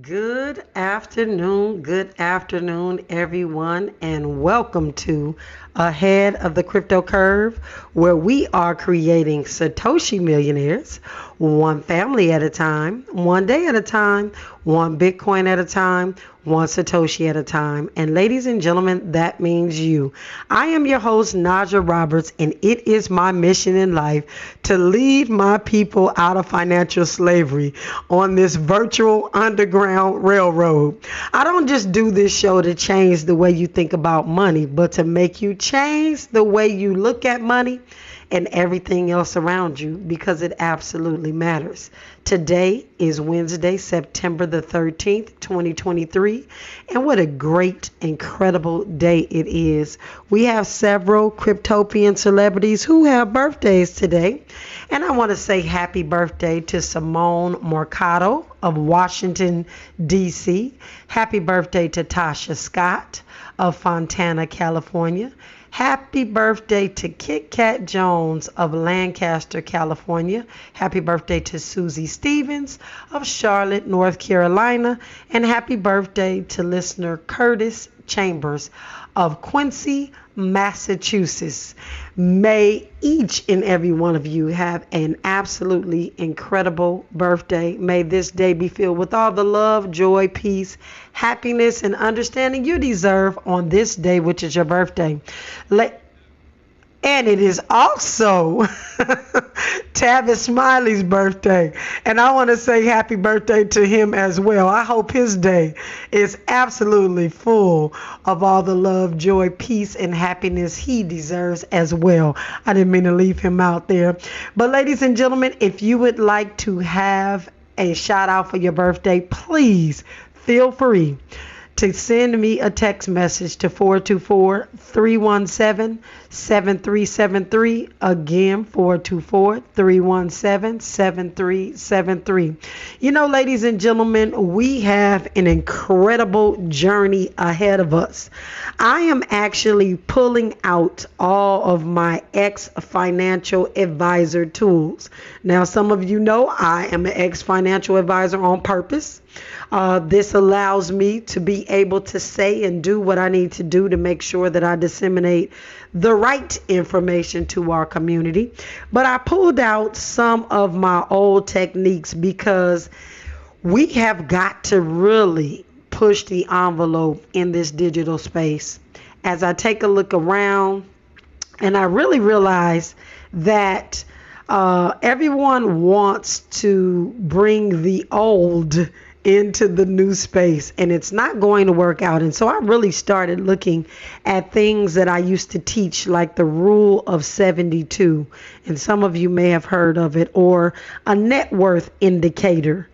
Good afternoon, good afternoon, everyone, and welcome to Ahead of the Crypto Curve, where we are creating Satoshi millionaires one family at a time, one day at a time, one Bitcoin at a time, one Satoshi at a time. And ladies and gentlemen, that means you. I am your host, Naja Roberts, and it is my mission in life to lead my people out of financial slavery on this virtual underground railroad. I don't just do this show to change the way you think about money, but to make you change the way you look at money and everything else around you because it absolutely matters. Today is Wednesday, September the 13th, 2023, and what a great, incredible day it is. We have several Cryptopian celebrities who have birthdays today, and I want to say happy birthday to Simone Mercado of Washington, D.C. Happy birthday to Tasha Scott of Fontana, California. Happy birthday to Kit Kat Jones of Lancaster, California. Happy birthday to Susie Stevens of Charlotte, North Carolina. And happy birthday to listener Curtis Chambers of Quincy, Massachusetts. May each and every one of you have an absolutely incredible birthday. May this day be filled with all the love, joy, peace, happiness, and understanding you deserve on this day, which is your birthday. Let and it is also Tavis Smiley's birthday. And I want to say happy birthday to him as well. I hope his day is absolutely full of all the love, joy, peace, and happiness he deserves as well. I didn't mean to leave him out there. But, ladies and gentlemen, if you would like to have a shout out for your birthday, please feel free to send me a text message to 424 317 7373. Again, 424 317 7373. You know, ladies and gentlemen, we have an incredible journey ahead of us. I am actually pulling out all of my ex financial advisor tools. Now, some of you know I am an ex financial advisor on purpose. Uh, this allows me to be able to say and do what I need to do to make sure that I disseminate the right information to our community. But I pulled out some of my old techniques because we have got to really push the envelope in this digital space. As I take a look around, and I really realize that uh, everyone wants to bring the old into the new space and it's not going to work out. And so I really started looking at things that I used to teach, like the rule of 72. And some of you may have heard of it, or a net worth indicator.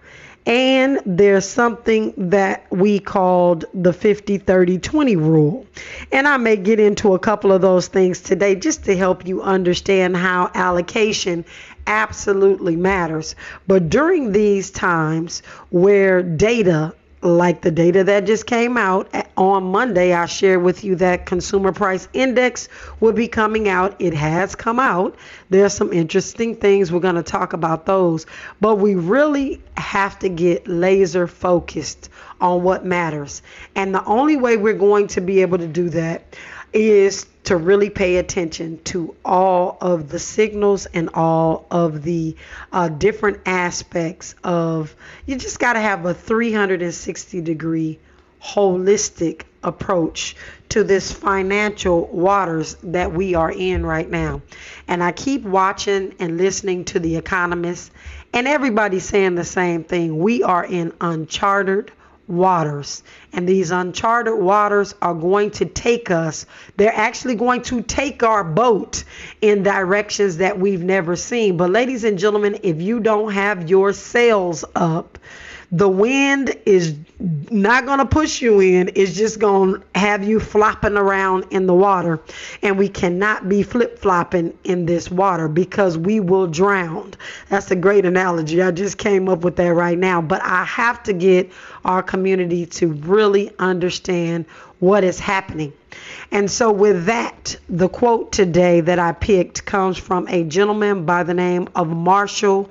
And there's something that we called the 50 30 20 rule. And I may get into a couple of those things today just to help you understand how allocation absolutely matters. But during these times where data like the data that just came out eh, on Monday, I shared with you that consumer price index will be coming out. It has come out. There's some interesting things. We're going to talk about those. But we really have to get laser focused on what matters. And the only way we're going to be able to do that is to really pay attention to all of the signals and all of the uh, different aspects of you just got to have a 360 degree holistic approach to this financial waters that we are in right now. And I keep watching and listening to the economists, and everybody's saying the same thing. We are in uncharted waters. And these uncharted waters are going to take us, they're actually going to take our boat in directions that we've never seen. But, ladies and gentlemen, if you don't have your sails up, the wind is not going to push you in, it's just going to have you flopping around in the water. And we cannot be flip flopping in this water because we will drown. That's a great analogy. I just came up with that right now. But I have to get our community to really understand what is happening. And so, with that, the quote today that I picked comes from a gentleman by the name of Marshall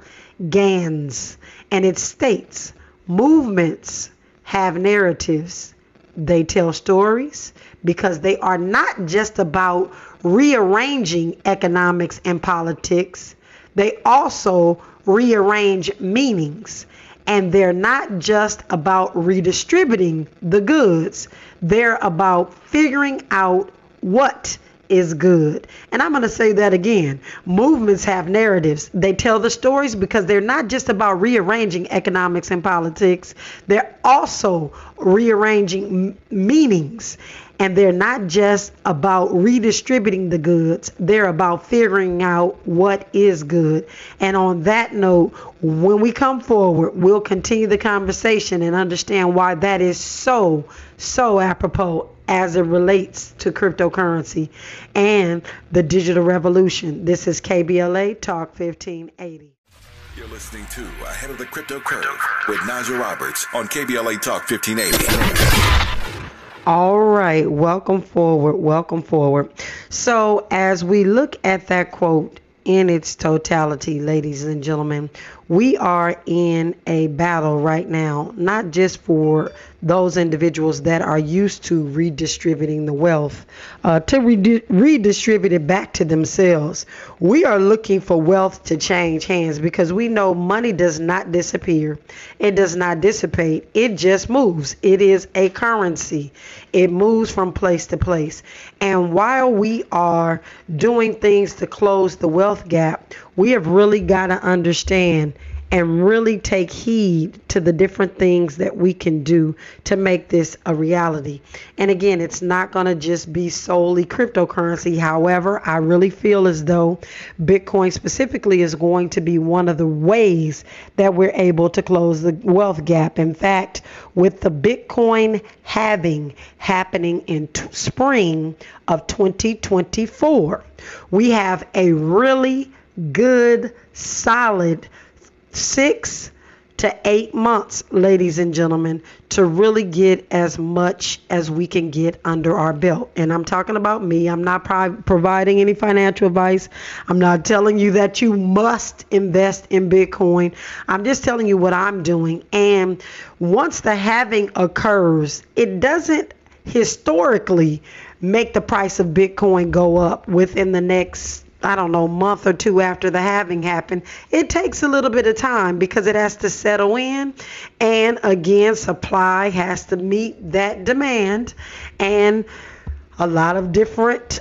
Ganz, and it states, movements have narratives. They tell stories because they are not just about rearranging economics and politics, they also rearrange meanings. And they're not just about redistributing the goods, they're about figuring out what is good. And I'm going to say that again. Movements have narratives. They tell the stories because they're not just about rearranging economics and politics, they're also rearranging m- meanings. And they're not just about redistributing the goods, they're about figuring out what is good. And on that note, when we come forward, we'll continue the conversation and understand why that is so, so apropos as it relates to cryptocurrency and the digital revolution. This is KBLA Talk 1580. You're listening to Ahead of the Crypto Curve with Naja Roberts on KBLA Talk 1580. All right, welcome forward, welcome forward. So, as we look at that quote in its totality, ladies and gentlemen, we are in a battle right now, not just for those individuals that are used to redistributing the wealth uh, to re- redistribute it back to themselves. We are looking for wealth to change hands because we know money does not disappear, it does not dissipate, it just moves. It is a currency, it moves from place to place. And while we are doing things to close the wealth gap, we have really got to understand and really take heed to the different things that we can do to make this a reality. And again, it's not going to just be solely cryptocurrency. However, I really feel as though Bitcoin specifically is going to be one of the ways that we're able to close the wealth gap. In fact, with the Bitcoin halving happening in t- spring of 2024, we have a really good, solid six to eight months, ladies and gentlemen, to really get as much as we can get under our belt. And I'm talking about me. I'm not pro- providing any financial advice. I'm not telling you that you must invest in Bitcoin. I'm just telling you what I'm doing. And once the halving occurs, it doesn't historically make the price of Bitcoin go up within the next I don't know, month or two after the halving happened, it takes a little bit of time because it has to settle in. And again, supply has to meet that demand. And a lot of different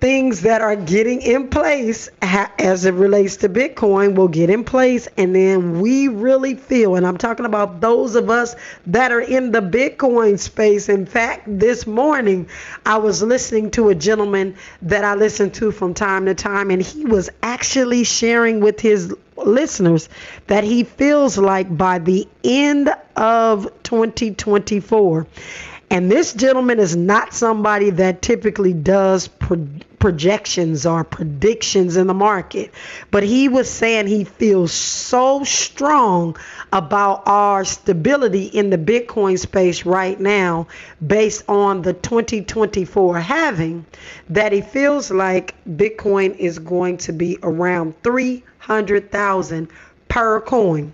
things that are getting in place as it relates to Bitcoin will get in place. And then we really feel, and I'm talking about those of us that are in the Bitcoin space. In fact, this morning I was listening to a gentleman that I listen to from time to time, and he was actually sharing with his listeners that he feels like by the end of 2024, and this gentleman is not somebody that typically does pro- projections or predictions in the market, but he was saying he feels so strong about our stability in the Bitcoin space right now based on the 2024 halving that he feels like Bitcoin is going to be around 300,000 per coin.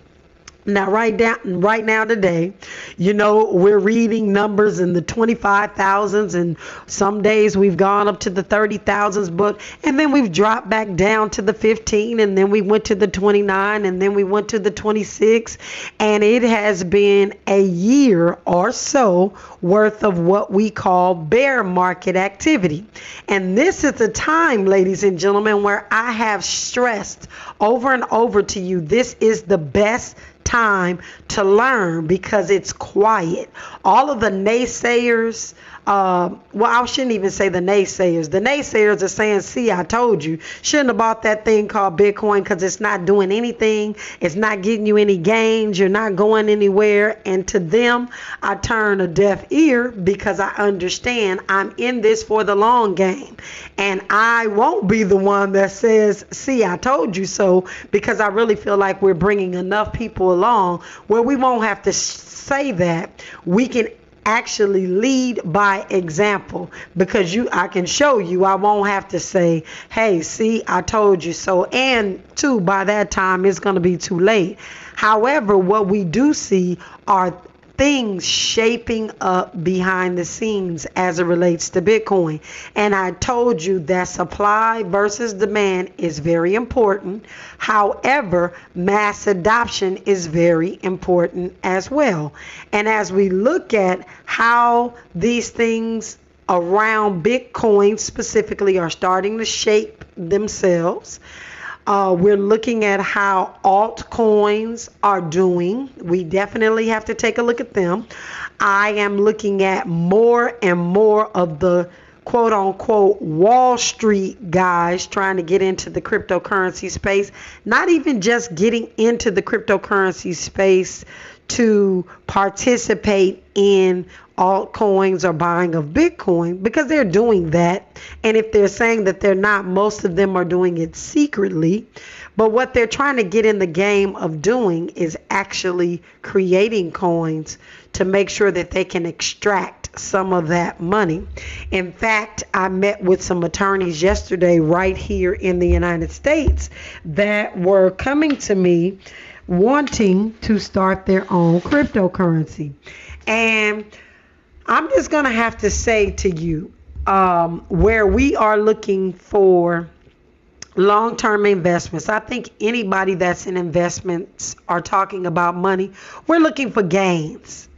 Now, right down, right now today, you know, we're reading numbers in the 25,000s, and some days we've gone up to the 30,000s, but and then we've dropped back down to the 15, and then we went to the 29, and then we went to the 26, and it has been a year or so worth of what we call bear market activity. And this is the time, ladies and gentlemen, where I have stressed over and over to you this is the best time to learn because it's quiet. All of the naysayers, uh, well, I shouldn't even say the naysayers. The naysayers are saying, see, I told you, shouldn't have bought that thing called Bitcoin because it's not doing anything. It's not getting you any gains. You're not going anywhere. And to them, I turn a deaf ear because I understand I'm in this for the long game. And I won't be the one that says, see, I told you so, because I really feel like we're bringing enough people along where we won't have to say that. We can actually lead by example because you I can show you I won't have to say hey see I told you so and two by that time it's going to be too late. However what we do see are things shaping up behind the scenes as it relates to Bitcoin. And I told you that supply versus demand is very important. However, mass adoption is very important as well. And as we look at how these things around Bitcoin specifically are starting to shape themselves, uh, we're looking at how altcoins are doing. We definitely have to take a look at them. I am looking at more and more of the quote unquote Wall Street guys trying to get into the cryptocurrency space, not even just getting into the cryptocurrency space to participate in altcoins or buying of Bitcoin because they're doing that. And if they're saying that they're not, most of them are doing it secretly. But what they're trying to get in the game of doing is actually creating coins to make sure that they can extract some of that money. In fact, I met with some attorneys yesterday right here in the United States that were coming to me wanting to start their own cryptocurrency. And I'm just going to have to say to you um, where we are looking for long term investments. I think anybody that's in investments are talking about money. We're looking for gains.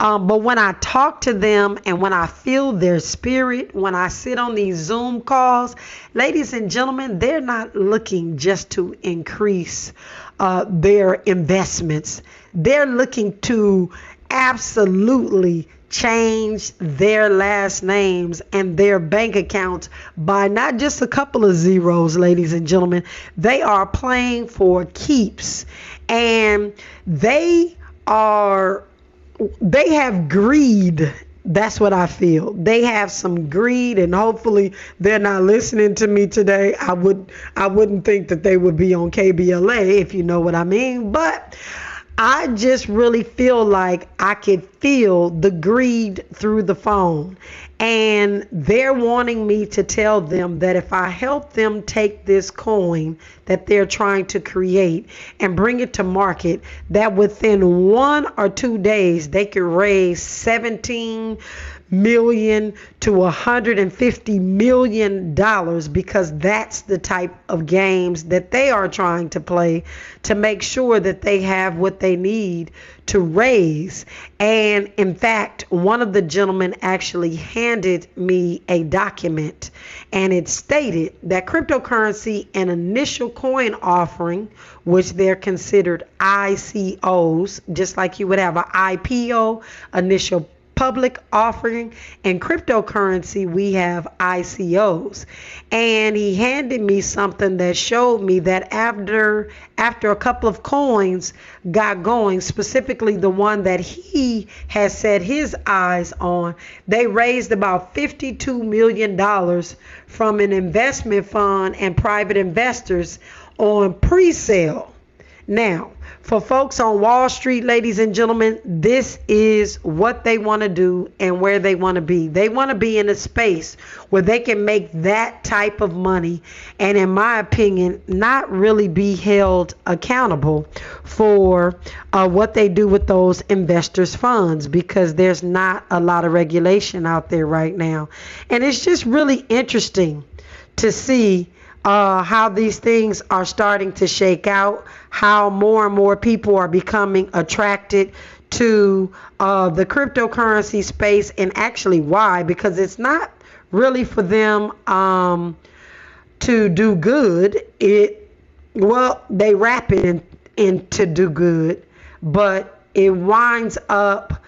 Um, but when I talk to them and when I feel their spirit, when I sit on these Zoom calls, ladies and gentlemen, they're not looking just to increase uh, their investments. They're looking to absolutely change their last names and their bank accounts by not just a couple of zeros, ladies and gentlemen. They are playing for keeps and they are they have greed that's what I feel. They have some greed and hopefully they're not listening to me today. I would I wouldn't think that they would be on KBLA if you know what I mean, but I just really feel like I could feel the greed through the phone. And they're wanting me to tell them that if I help them take this coin that they're trying to create and bring it to market, that within one or two days they could raise 17 million to 150 million dollars because that's the type of games that they are trying to play to make sure that they have what they need to raise. And in fact one of the gentlemen actually handed me a document and it stated that cryptocurrency an initial coin offering which they're considered ICOs just like you would have an IPO initial public offering and cryptocurrency we have ICOs and he handed me something that showed me that after after a couple of coins got going specifically the one that he has set his eyes on they raised about 52 million dollars from an investment fund and private investors on pre-sale now for folks on Wall Street, ladies and gentlemen, this is what they want to do and where they want to be. They want to be in a space where they can make that type of money and, in my opinion, not really be held accountable for uh, what they do with those investors' funds because there's not a lot of regulation out there right now. And it's just really interesting to see uh, how these things are starting to shake out, how more and more people are becoming attracted to uh, the cryptocurrency space, and actually why? Because it's not really for them um, to do good. It well, they wrap it in, in to do good, but it winds up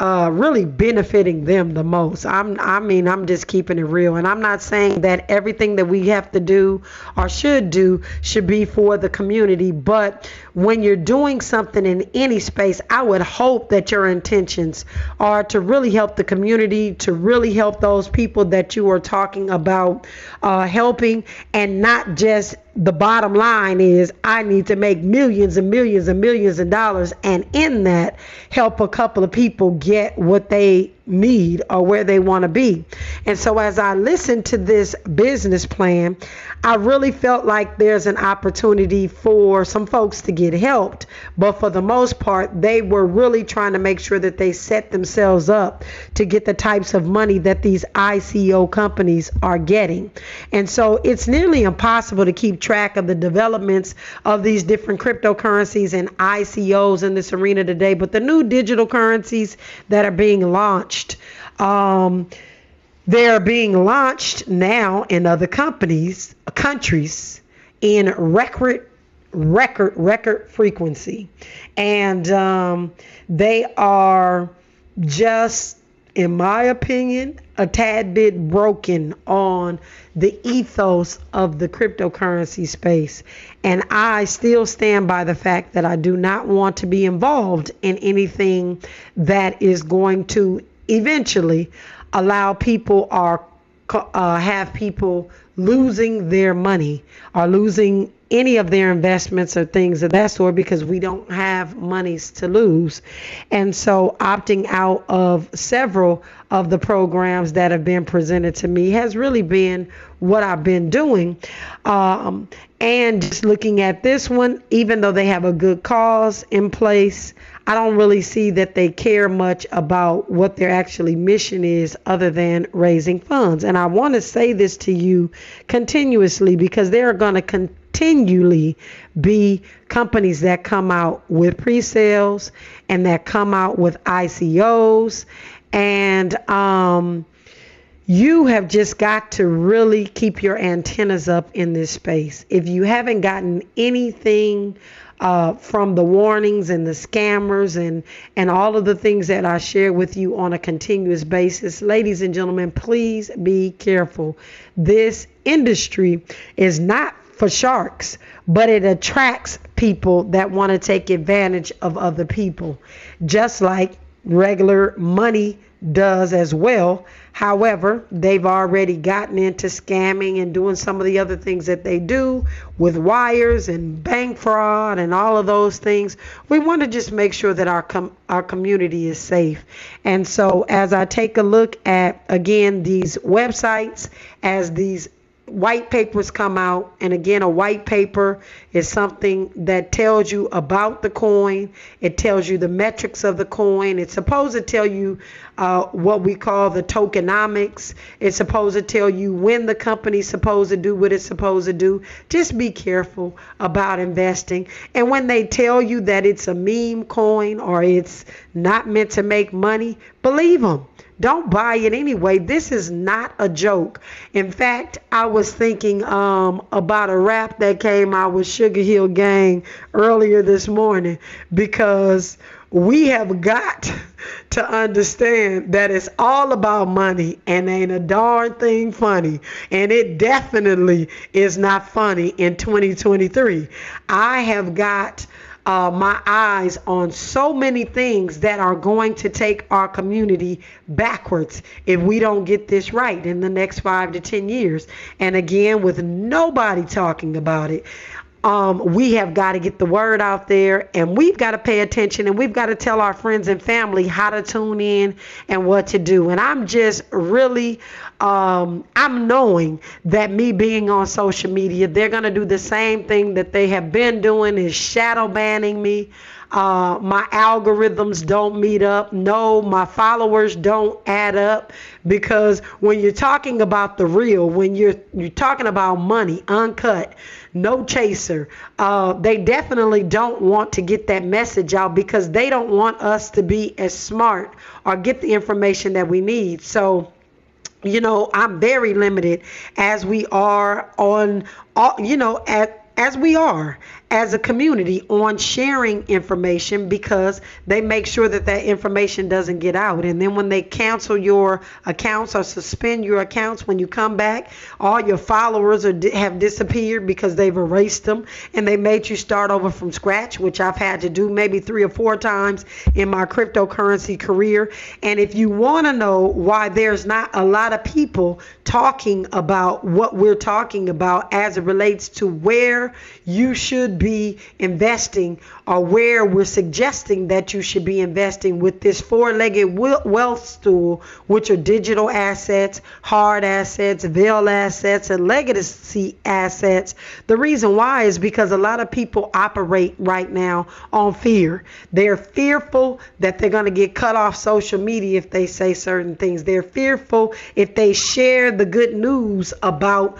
uh, really benefiting them the most. I'm, I mean, I'm just keeping it real, and I'm not saying that everything that we have to do or should do should be for the community, but when you're doing something in any space, I would hope that your intentions are to really help the community, to really help those people that you are talking about uh, helping, and not just the bottom line is I need to make millions and millions and millions of dollars, and in that, help a couple of people get what they need or where they want to be. And so, as I listened to this business plan, I really felt like there's an opportunity for some folks to get helped. But for the most part, they were really trying to make sure that they set themselves up to get the types of money that these ICO companies are getting. And so, it's nearly impossible to keep track of the developments of these different cryptocurrencies and ICOs in this arena today. But the new digital currencies that are being launched, um, they're being launched now in other companies, countries, in record, record, record frequency, and um, they are just, in my opinion, a tad bit broken on the ethos of the cryptocurrency space. And I still stand by the fact that I do not want to be involved in anything that is going to eventually allow people or uh, have people losing their money or losing any of their investments or things of that sort because we don't have monies to lose. And so opting out of several of the programs that have been presented to me has really been what I've been doing. Um, and just looking at this one, even though they have a good cause in place, I don't really see that they care much about what their actually mission is other than raising funds. And I want to say this to you continuously because they are going to continually be companies that come out with pre-sales and that come out with ICOs and um, you have just got to really keep your antennas up in this space. If you haven't gotten anything uh, from the warnings and the scammers and and all of the things that I share with you on a continuous basis. Ladies and gentlemen, please be careful. This industry is not for sharks, but it attracts people that want to take advantage of other people, just like regular money does as well. However, they've already gotten into scamming and doing some of the other things that they do with wires and bank fraud and all of those things. We want to just make sure that our com- our community is safe. And so as I take a look at again these websites as these white papers come out. And again a white paper is something that tells you about the coin. It tells you the metrics of the coin. It's supposed to tell you uh, what we call the tokenomics. It's supposed to tell you when the company's supposed to do what it's supposed to do. Just be careful about investing. And when they tell you that it's a meme coin or it's not meant to make money believe them don't buy it anyway. This is not a joke. In fact, I was thinking um, about a rap that came out with Sugar Hill Gang earlier this morning because we have got to understand that it's all about money and ain't a darn thing funny. And it definitely is not funny in 2023. I have got uh, my eyes on so many things that are going to take our community backwards if we don't get this right in the next five to 10 years. And again, with nobody talking about it um, we have got to get the word out there and we've got to pay attention and we've got to tell our friends and family how to tune in and what to do. And I'm just really, um, I'm knowing that me being on social media, they're going to do the same thing that they have been doing is shadow banning me. Uh, my algorithms don't meet up. No, my followers don't add up because when you're talking about the real, when you're you're talking about money, uncut, no chaser, uh, they definitely don't want to get that message out because they don't want us to be as smart or get the information that we need. So you know, I'm very limited as we are on, all, you know, at as we are as a community on sharing information because they make sure that that information doesn't get out. And then when they cancel your accounts or suspend your accounts, when you come back, all your followers are, have disappeared because they've erased them and they made you start over from scratch, which I've had to do maybe three or four times in my cryptocurrency career. And if you want to know why there's not a lot of people talking about what we're talking about as it relates to where you should be investing or where we're suggesting that you should be investing with this four legged wealth stool, which are digital assets, hard assets, veil assets, and legacy assets. The reason why is because a lot of people operate right now on fear. They're fearful that they're going to get cut off social media if they say certain things. They're fearful if they share the good news about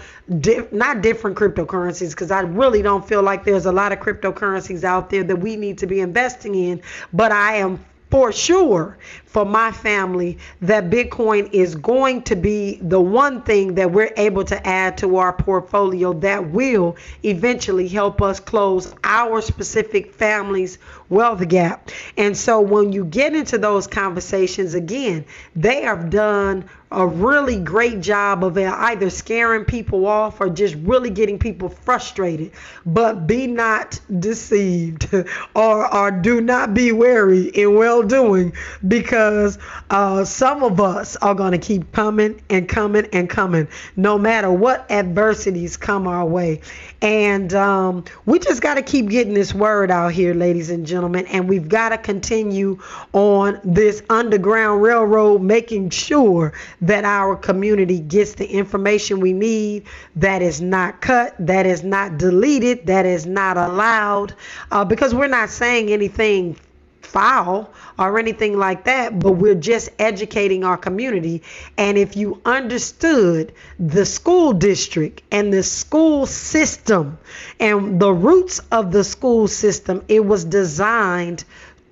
not different cryptocurrencies because I really don't feel like there's a lot of cryptocurrencies out there that we need to be investing in, but I am for sure for my family that Bitcoin is going to be the one thing that we're able to add to our portfolio that will eventually help us close our specific family's wealth gap. And so when you get into those conversations again, they have done a really great job of either scaring people off or just really getting people frustrated. But be not deceived or, or do not be wary in well doing because uh, some of us are going to keep coming and coming and coming no matter what adversities come our way. And um, we just got to keep getting this word out here, ladies and gentlemen. And we've got to continue on this Underground Railroad, making sure that our community gets the information we need that is not cut, that is not deleted, that is not allowed. Uh, because we're not saying anything foul or anything like that, but we're just educating our community. And if you understood the school district and the school system and the roots of the school system, it was designed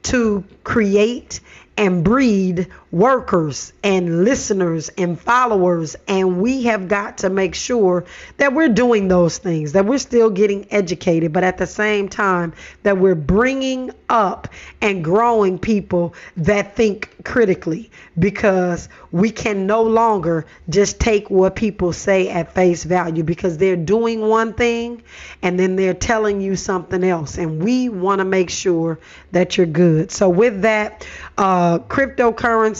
to create and breed workers and listeners and followers. And we have got to make sure that we're doing those things, that we're still getting educated, but at the same time, that we're bringing up and growing people that think critically because we can no longer just take what people say at face value because they're doing one thing and then they're telling you something else. And we want to make sure that you're good. So, with that, uh, cryptocurrency,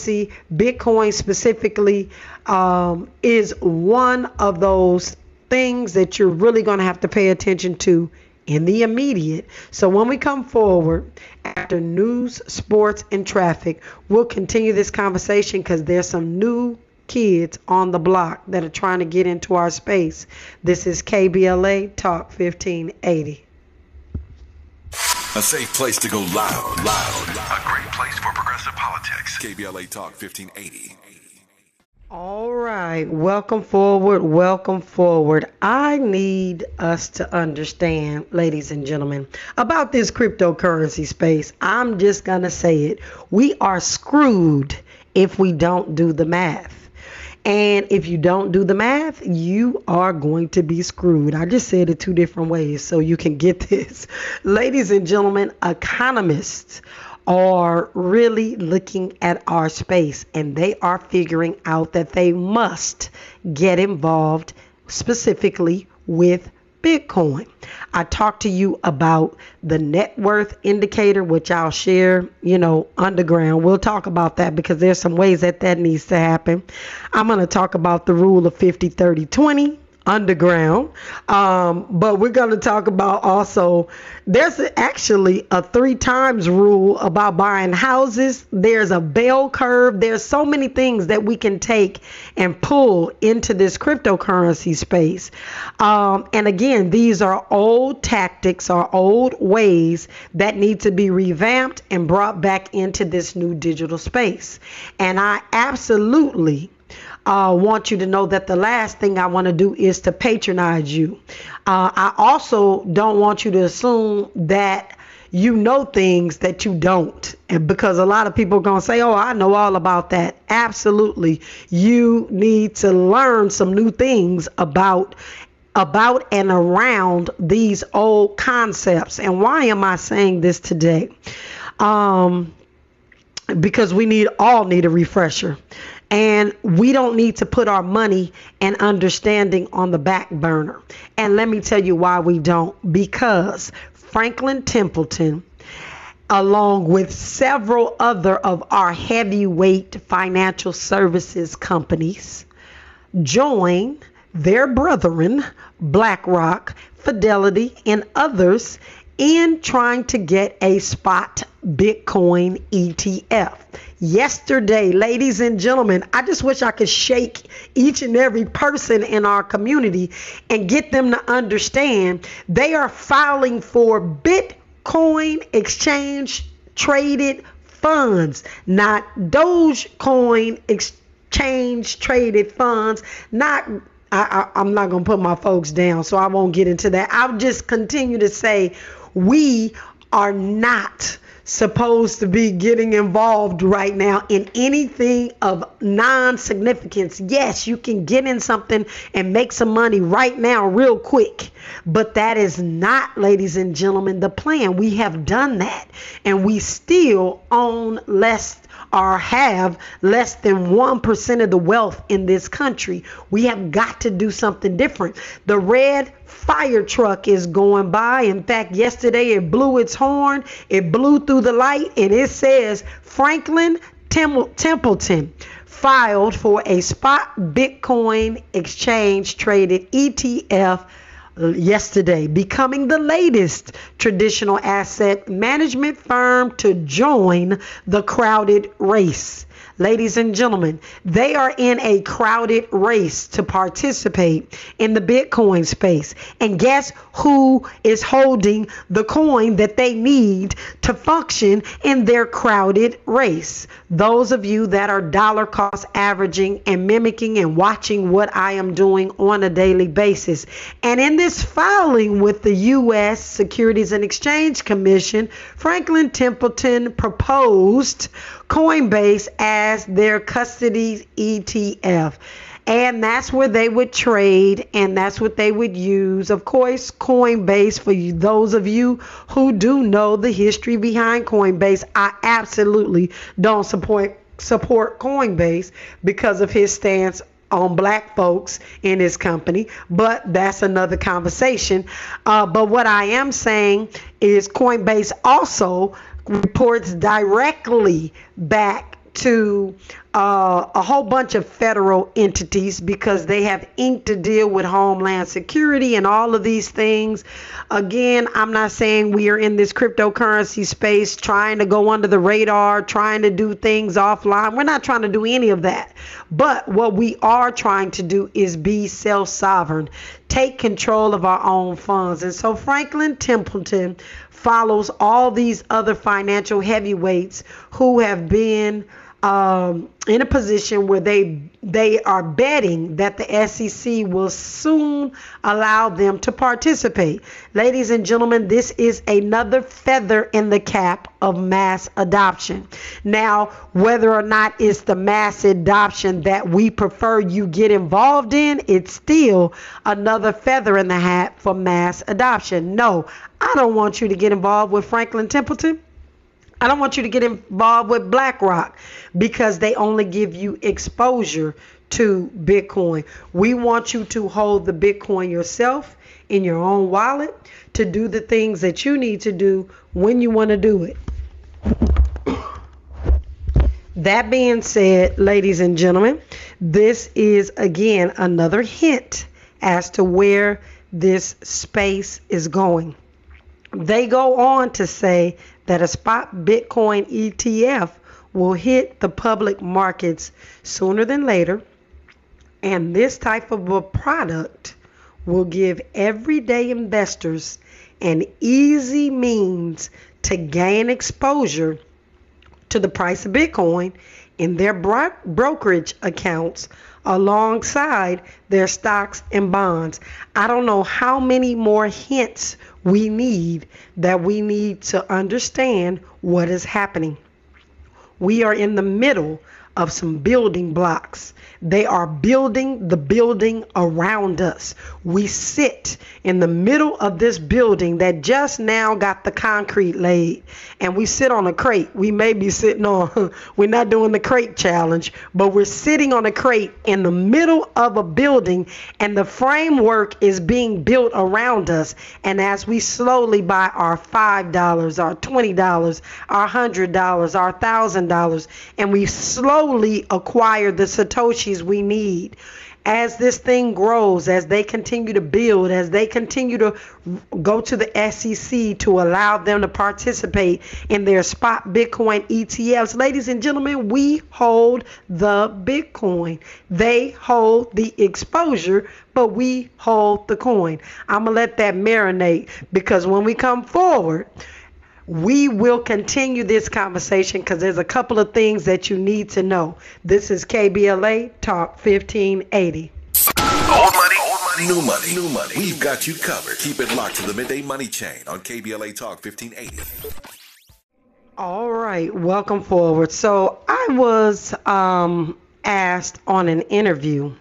Bitcoin specifically, um, is one of those things that you're really going to have to pay attention to in the immediate. So when we come forward after news, sports, and traffic, we'll continue this conversation because there's some new kids on the block that are trying to get into our space. This is KBLA Talk 1580. A safe place to go loud, loud. A great place for progressive politics. KBLA Talk 1580. All right, welcome forward, welcome forward. I need us to understand, ladies and gentlemen, about this cryptocurrency space. I'm just going to say it. We are screwed if we don't do the math. And if you don't do the math, you are going to be screwed. I just said it two different ways so you can get this. Ladies and gentlemen, economists are really looking at our space and they are figuring out that they must get involved specifically with Bitcoin. I talked to you about the net worth indicator, which I'll share, you know, underground. We'll talk about that because there's some ways that that needs to happen. I'm going to talk about the rule of 50, 30, 20 underground. Um, but we're going to talk about also, there's actually a three times rule about buying houses. There's a bell curve. There's so many things that we can take and pull into this cryptocurrency space. Um, and again, these are old tactics or old ways that need to be revamped and brought back into this new digital space. And I absolutely uh, want you to know that the last thing I want to do is to patronize you. Uh, I also don't want you to assume that you know things that you don't. And because a lot of people are going to say, oh, I know all about that. Absolutely. You need to learn some new things about about and around these old concepts. And why am I saying this today? Um, because we need all need a refresher. And we don't need to put our money and understanding on the back burner. And let me tell you why we don't. Because Franklin Templeton, along with several other of our heavyweight financial services companies, join their brethren, BlackRock, Fidelity, and others in trying to get a spot Bitcoin ETF. Yesterday, ladies and gentlemen, I just wish I could shake each and every person in our community and get them to understand they are filing for Bitcoin exchange traded funds, not Dogecoin exchange traded funds, not I, I, am not going to put my folks down, so I won't get into that. I'll just continue to say we are not supposed to be getting involved right now in anything of non significance. Yes, you can get in something and make some money right now, real quick, but that is not, ladies and gentlemen, the plan. We have done that, and we still own less or have less than 1% of the wealth in this country. We have got to do something different. The red fire truck is going by. In fact, yesterday it blew its horn, it blew through the light, and it says Franklin Templeton filed for a spot Bitcoin exchange traded ETF yesterday, becoming the latest traditional asset management firm to join the crowded race. Ladies and gentlemen, they are in a crowded race to participate in the Bitcoin space. And guess who is holding the coin that they need to function in their crowded race? Those of you that are dollar cost averaging and mimicking and watching what I am doing on a daily basis. And in this filing with the U.S. Securities and Exchange Commission, Franklin Templeton proposed Coinbase as their custody ETF. And that's where they would trade and that's what they would use. Of course, Coinbase, for you, those of you who do know the history behind Coinbase, I absolutely don't support support Coinbase because of his stance on black folks in his company, but that's another conversation. Uh, but what I am saying is Coinbase also reports directly back to uh, a whole bunch of federal entities because they have inked to deal with Homeland Security and all of these things. Again, I'm not saying we are in this cryptocurrency space trying to go under the radar, trying to do things offline. We're not trying to do any of that. But what we are trying to do is be self sovereign, take control of our own funds. And so Franklin Templeton follows all these other financial heavyweights who have been um, in a position where they they are betting that the SEC will soon allow them to participate. Ladies and gentlemen, this is another feather in the cap of mass adoption. Now, whether or not it's the mass adoption that we prefer you get involved in, it's still another feather in the hat for mass adoption. No, I don't want you to get involved with Franklin Templeton. I don't want you to get involved with BlackRock because they only give you exposure to Bitcoin. We want you to hold the Bitcoin yourself in your own wallet to do the things that you need to do when you want to do it. That being said, ladies and gentlemen, this is again another hint as to where this space is going. They go on to say that a spot Bitcoin ETF will hit the public markets sooner than later. And this type of a product will give everyday investors an easy means to gain exposure to the price of Bitcoin in their bro- brokerage accounts alongside their stocks and bonds. I don't know how many more hints we need that we need to understand what is happening. We are in the middle of some building blocks. They are building the building around us. We sit in the middle of this building that just now got the concrete laid, and we sit on a crate. We may be sitting on, we're not doing the crate challenge, but we're sitting on a crate in the middle of a building, and the framework is being built around us. And as we slowly buy our $5, our $20, our $100, our $1,000, and we slowly acquire the Satoshis we need as this thing grows, as they continue to build, as they continue to go to the SEC to allow them to participate in their spot Bitcoin ETFs. Ladies and gentlemen, we hold the Bitcoin. They hold the exposure, but we hold the coin. I'm going to let that marinate because when we come forward, we will continue this conversation because there's a couple of things that you need to know. This is KBLA Talk 1580. Old money, old money, new money, new money. We've got you covered. Keep it locked to the midday money chain on KBLA Talk 1580. All right, welcome forward. So I was um, asked on an interview,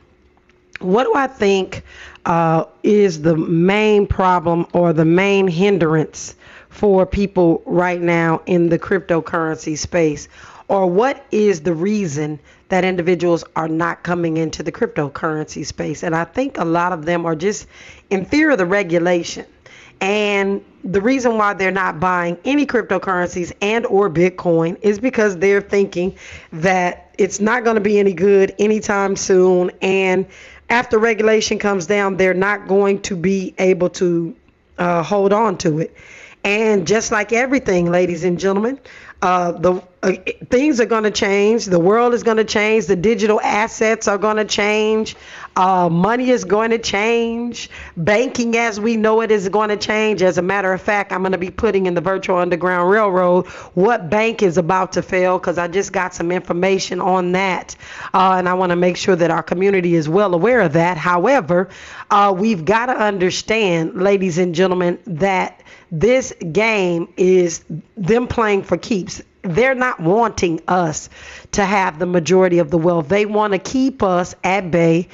what do I think uh, is the main problem or the main hindrance for people right now in the cryptocurrency space? Or what is the reason that individuals are not coming into the cryptocurrency space? And I think a lot of them are just in fear of the regulation. And the reason why they're not buying any cryptocurrencies and or Bitcoin is because they're thinking that it's not going to be any good anytime soon and after regulation comes down, they're not going to be able to uh, hold on to it. And just like everything, ladies and gentlemen, uh, the uh, things are going to change. The world is going to change. The digital assets are going to change. Uh, money is going to change. Banking as we know it is going to change. As a matter of fact, I'm going to be putting in the virtual underground railroad what bank is about to fail because I just got some information on that, uh, and I want to make sure that our community is well aware of that. However, uh, we've got to understand, ladies and gentlemen, that this game is them playing for keeps. They're not wanting us to have the majority of the wealth. They want to keep us at bay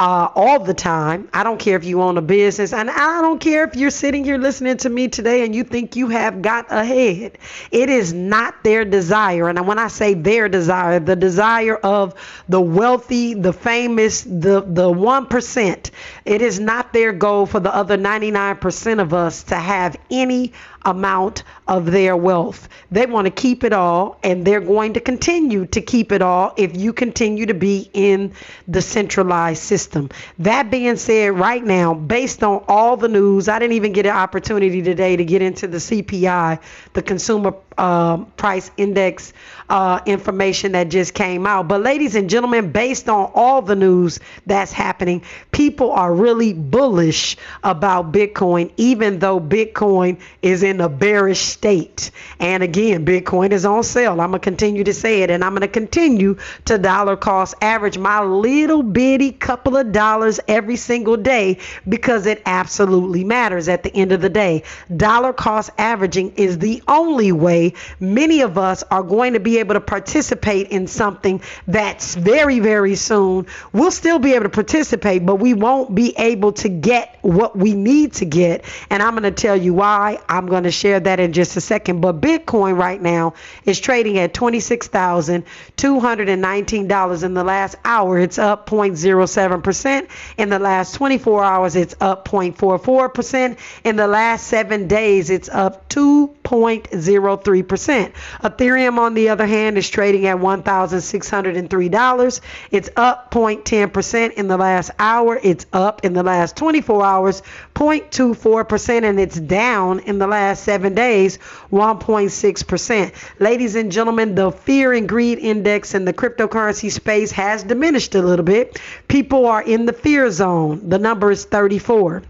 uh, all the time. I don't care if you own a business, and I don't care if you're sitting here listening to me today and you think you have got ahead. It is not their desire. And when I say their desire, the desire of the wealthy, the famous, the, the 1%, it is not their goal for the other 99% of us to have any amount of their wealth. They want to keep it all, and they're going to continue to keep it all if you continue to be in the centralized system. That being said, right now, based on all the news, I didn't even get an opportunity today to get into the CPI, the Consumer uh, Price Index uh, information that just came out. But, ladies and gentlemen, based on all the news that's happening, people are really bullish about Bitcoin, even though Bitcoin is in a bearish state. And again, Bitcoin is on sale. I'm going to continue to say it, and I'm going to continue to dollar cost average my little bitty couple of dollars every single day because it absolutely matters at the end of the day. Dollar cost averaging is the only way many of us are going to be able to participate in something that's very, very soon. We'll still be able to participate, but we won't be able to get what we need to get. And I'm going to tell you why. I'm going to share that in just a second. But Bitcoin right now is trading at $26,219 in the last hour. It's up 0.07%. In the last 24 hours, it's up 0.44%. In the last seven days, it's up 2.03%. Ethereum, on the other hand, is trading at $1,603. It's up 0.10% in the last hour. It's up in the last 24 hours 0.24%, and it's down in the last seven days 1.6%. Ladies and gentlemen, the fear and greed index in the cryptocurrency space has diminished a little bit. People are in the fear zone. The number is 34.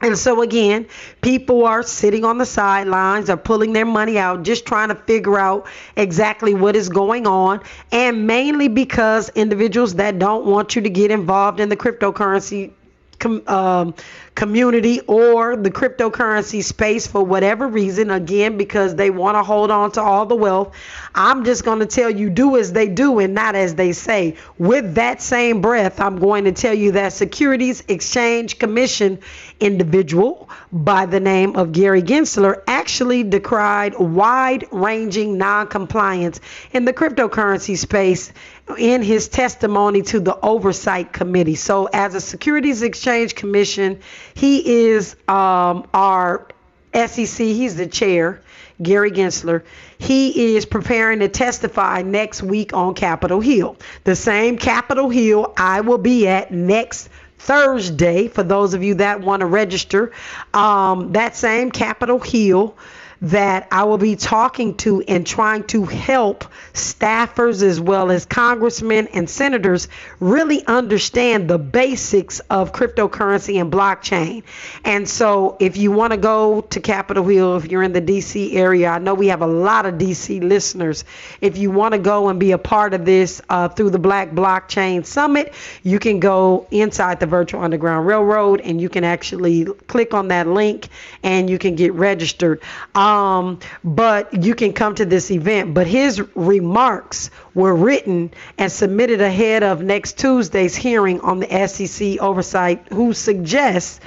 And so again, people are sitting on the sidelines, are pulling their money out, just trying to figure out exactly what is going on. And mainly because individuals that don't want you to get involved in the cryptocurrency com, um, community or the cryptocurrency space for whatever reason, again, because they want to hold on to all the wealth. I'm just going to tell you do as they do and not as they say. With that same breath, I'm going to tell you that Securities Exchange Commission individual by the name of Gary Gensler actually decried wide ranging non compliance in the cryptocurrency space in his testimony to the oversight committee. So, as a Securities Exchange Commission, he is um, our SEC, he's the chair, Gary Gensler. He is preparing to testify next week on Capitol Hill. The same Capitol Hill I will be at next Thursday for those of you that want to register. Um, that same Capitol Hill that I will be talking to and trying to help staffers as well as congressmen and senators really understand the basics of cryptocurrency and blockchain. And so, if you want to go to Capitol Hill, if you're in the DC area, I know we have a lot of DC listeners. If you want to go and be a part of this uh, through the Black Blockchain Summit, you can go inside the Virtual Underground Railroad and you can actually click on that link and you can get registered. Um, um, but you can come to this event. But his remarks were written and submitted ahead of next Tuesday's hearing on the SEC oversight, who suggests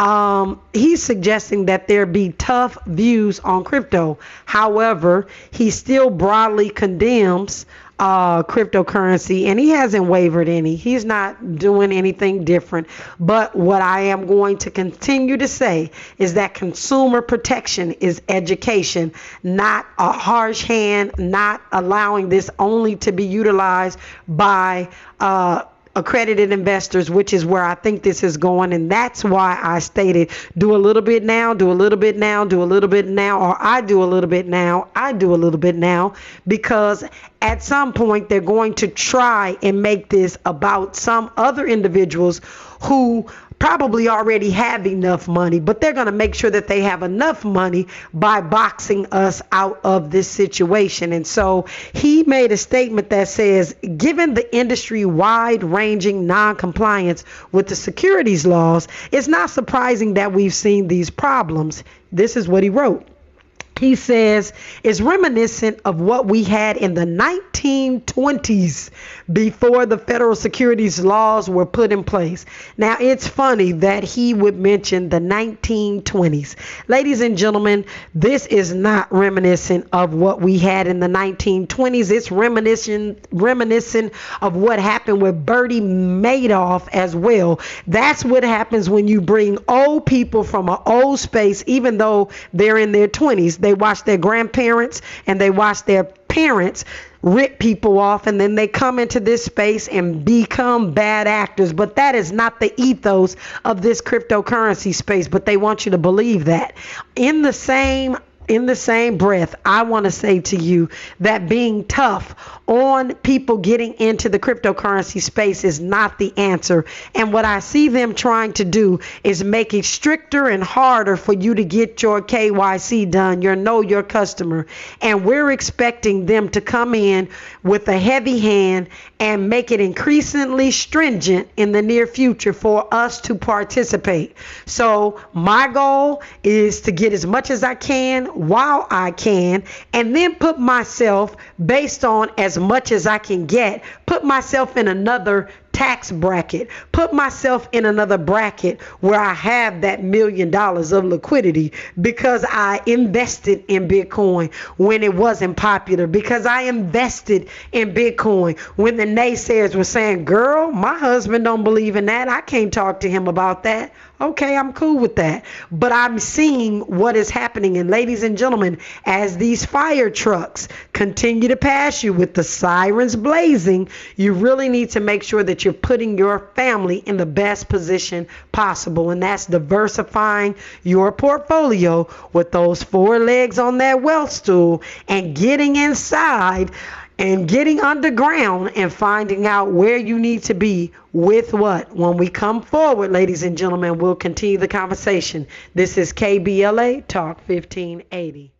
um, he's suggesting that there be tough views on crypto. However, he still broadly condemns uh, cryptocurrency, and he hasn't wavered any. He's not doing anything different. But what I am going to continue to say is that consumer protection is education, not a harsh hand, not allowing this only to be utilized by. Uh, accredited investors, which is where I think this is going. And that's why I stated do a little bit now, do a little bit now, do a little bit now, or I do a little bit now, I do a little bit now, because at some point they're going to try and make this about some other individuals who probably already have enough money, but they're going to make sure that they have enough money by boxing us out of this situation. And so he made a statement that says, given the industry wide ranging non compliance with the securities laws, it's not surprising that we've seen these problems. This is what he wrote he says is reminiscent of what we had in the 1920s before the federal securities laws were put in place. Now, it's funny that he would mention the 1920s. Ladies and gentlemen, this is not reminiscent of what we had in the 1920s. It's reminiscent reminiscent of what happened with Bernie Madoff as well. That's what happens when you bring old people from an old space even though they're in their 20s they watch their grandparents and they watch their parents rip people off and then they come into this space and become bad actors. But that is not the ethos of this cryptocurrency space but they want you to believe that. In the same in the same breath, I want to say to you that being tough on people getting into the cryptocurrency space is not the answer. And what I see them trying to do is make it stricter and harder for you to get your KYC done, your know your customer. And we're expecting them to come in with a heavy hand and make it increasingly stringent in the near future for us to participate. So, my goal is to get as much as I can while I can and then put myself based on as much as I can get, put myself in another tax bracket, put myself in another bracket where I have that million dollars of liquidity because I invested in Bitcoin when it wasn't popular, because I invested in Bitcoin when the naysayers were saying, Girl, my husband don't believe in that. I can't talk to him about that. Okay, I'm cool with that. But I'm seeing what is happening. And ladies and gentlemen, as these fire trucks continue to pass you with the sirens blazing, you really need to make sure that you're putting your family in the best position possible. And that's diversifying your portfolio with those four legs on that wealth stool and getting inside and getting underground and finding out where you need to be with what. When we come forward, ladies and gentlemen, we'll continue the conversation. This is KBLA Talk 1580.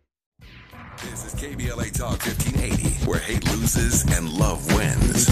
This is KBLA Talk 1580, where hate loses and love wins.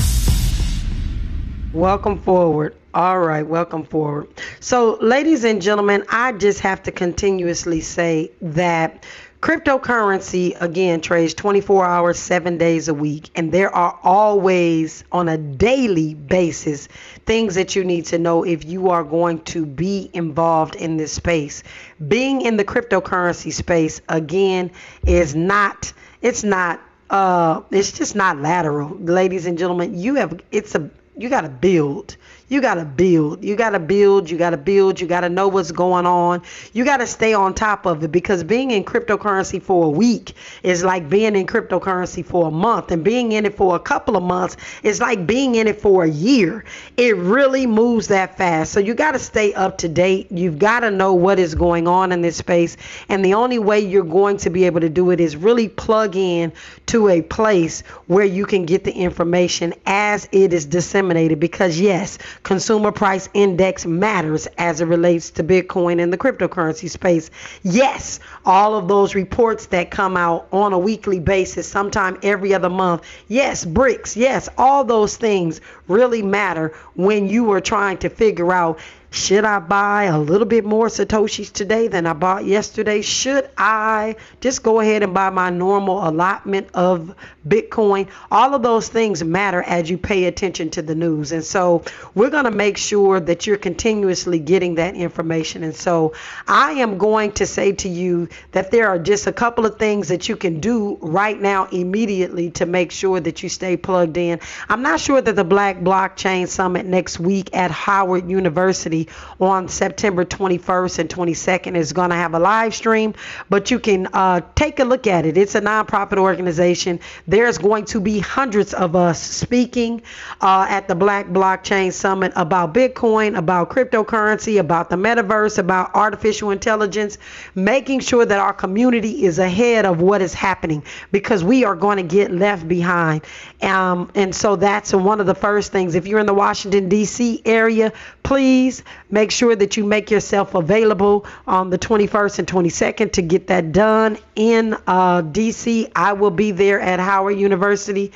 Welcome forward. All right, welcome forward. So, ladies and gentlemen, I just have to continuously say that cryptocurrency again trades 24 hours, seven days a week, and there are always on a daily basis things that you need to know if you are going to be involved in this space. Being in the cryptocurrency space again is not. It's not uh it's just not lateral ladies and gentlemen you have it's a you got to build you got to build. You got to build. You got to build. You got to know what's going on. You got to stay on top of it because being in cryptocurrency for a week is like being in cryptocurrency for a month, and being in it for a couple of months is like being in it for a year. It really moves that fast. So you got to stay up to date. You've got to know what is going on in this space, and the only way you're going to be able to do it is really plug in to a place where you can get the information as it is disseminated. Because yes consumer price index matters as it relates to Bitcoin and the cryptocurrency space. Yes, all of those reports that come out on a weekly basis, sometime every other month. Yes, BRICS. Yes, all those things really matter when you are trying to figure out should I buy a little bit more Satoshis today than I bought yesterday? Should I just go ahead and buy my normal allotment of Bitcoin? All of those things matter as you pay attention to the news. And so we're going to make sure that you're continuously getting that information. And so I am going to say to you that there are just a couple of things that you can do right now immediately to make sure that you stay plugged in. I'm not sure that the Black Blockchain Summit next week at Howard University on September 21st and 22nd is going to have a live stream, but you can uh, take a look at it. It's a nonprofit organization. There's going to be hundreds of us speaking uh, at the Black Blockchain Summit about Bitcoin, about cryptocurrency, about the metaverse, about artificial intelligence, making sure that our community is ahead of what is happening because we are going to get left behind. Um, and so that's one of the first things. If you're in the Washington, D.C. area, please make sure that you make yourself available on the 21st and 22nd to get that done in uh, DC. I will be there at Howard University.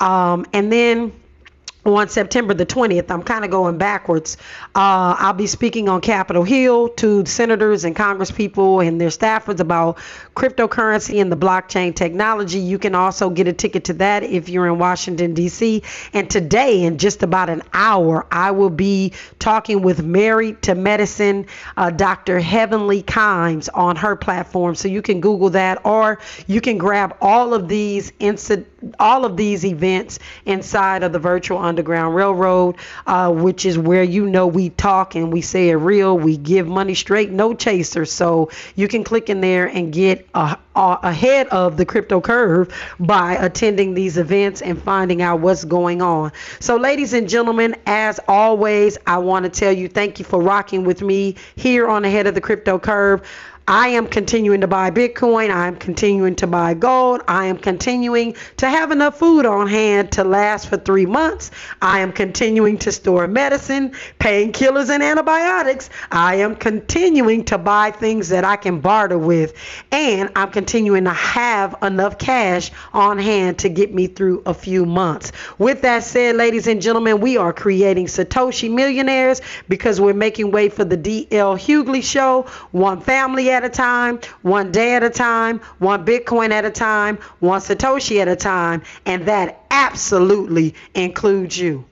Um, and then on September the 20th. I'm kind of going backwards. Uh, I'll be speaking on Capitol Hill to senators and congresspeople and their staffers about cryptocurrency and the blockchain technology. You can also get a ticket to that if you're in Washington, D.C. And today, in just about an hour, I will be talking with Married to Medicine, uh, Dr. Heavenly Kimes on her platform. So you can Google that or you can grab all of these incidents all of these events inside of the virtual Underground Railroad, uh, which is where you know we talk and we say it real. We give money straight, no chaser. So you can click in there and get a, a, ahead of the crypto curve by attending these events and finding out what's going on. So, ladies and gentlemen, as always, I want to tell you thank you for rocking with me here on Ahead of the Crypto Curve. I am continuing to buy Bitcoin. I am continuing to buy gold. I am continuing to have enough food on hand to last for three months. I am continuing to store medicine, painkillers, and antibiotics. I am continuing to buy things that I can barter with. And I'm continuing to have enough cash on hand to get me through a few months. With that said, ladies and gentlemen, we are creating Satoshi millionaires because we're making way for the DL Hughley show. One family at a time, one day at a time, one Bitcoin at a time, one Satoshi at a time, and that absolutely includes you.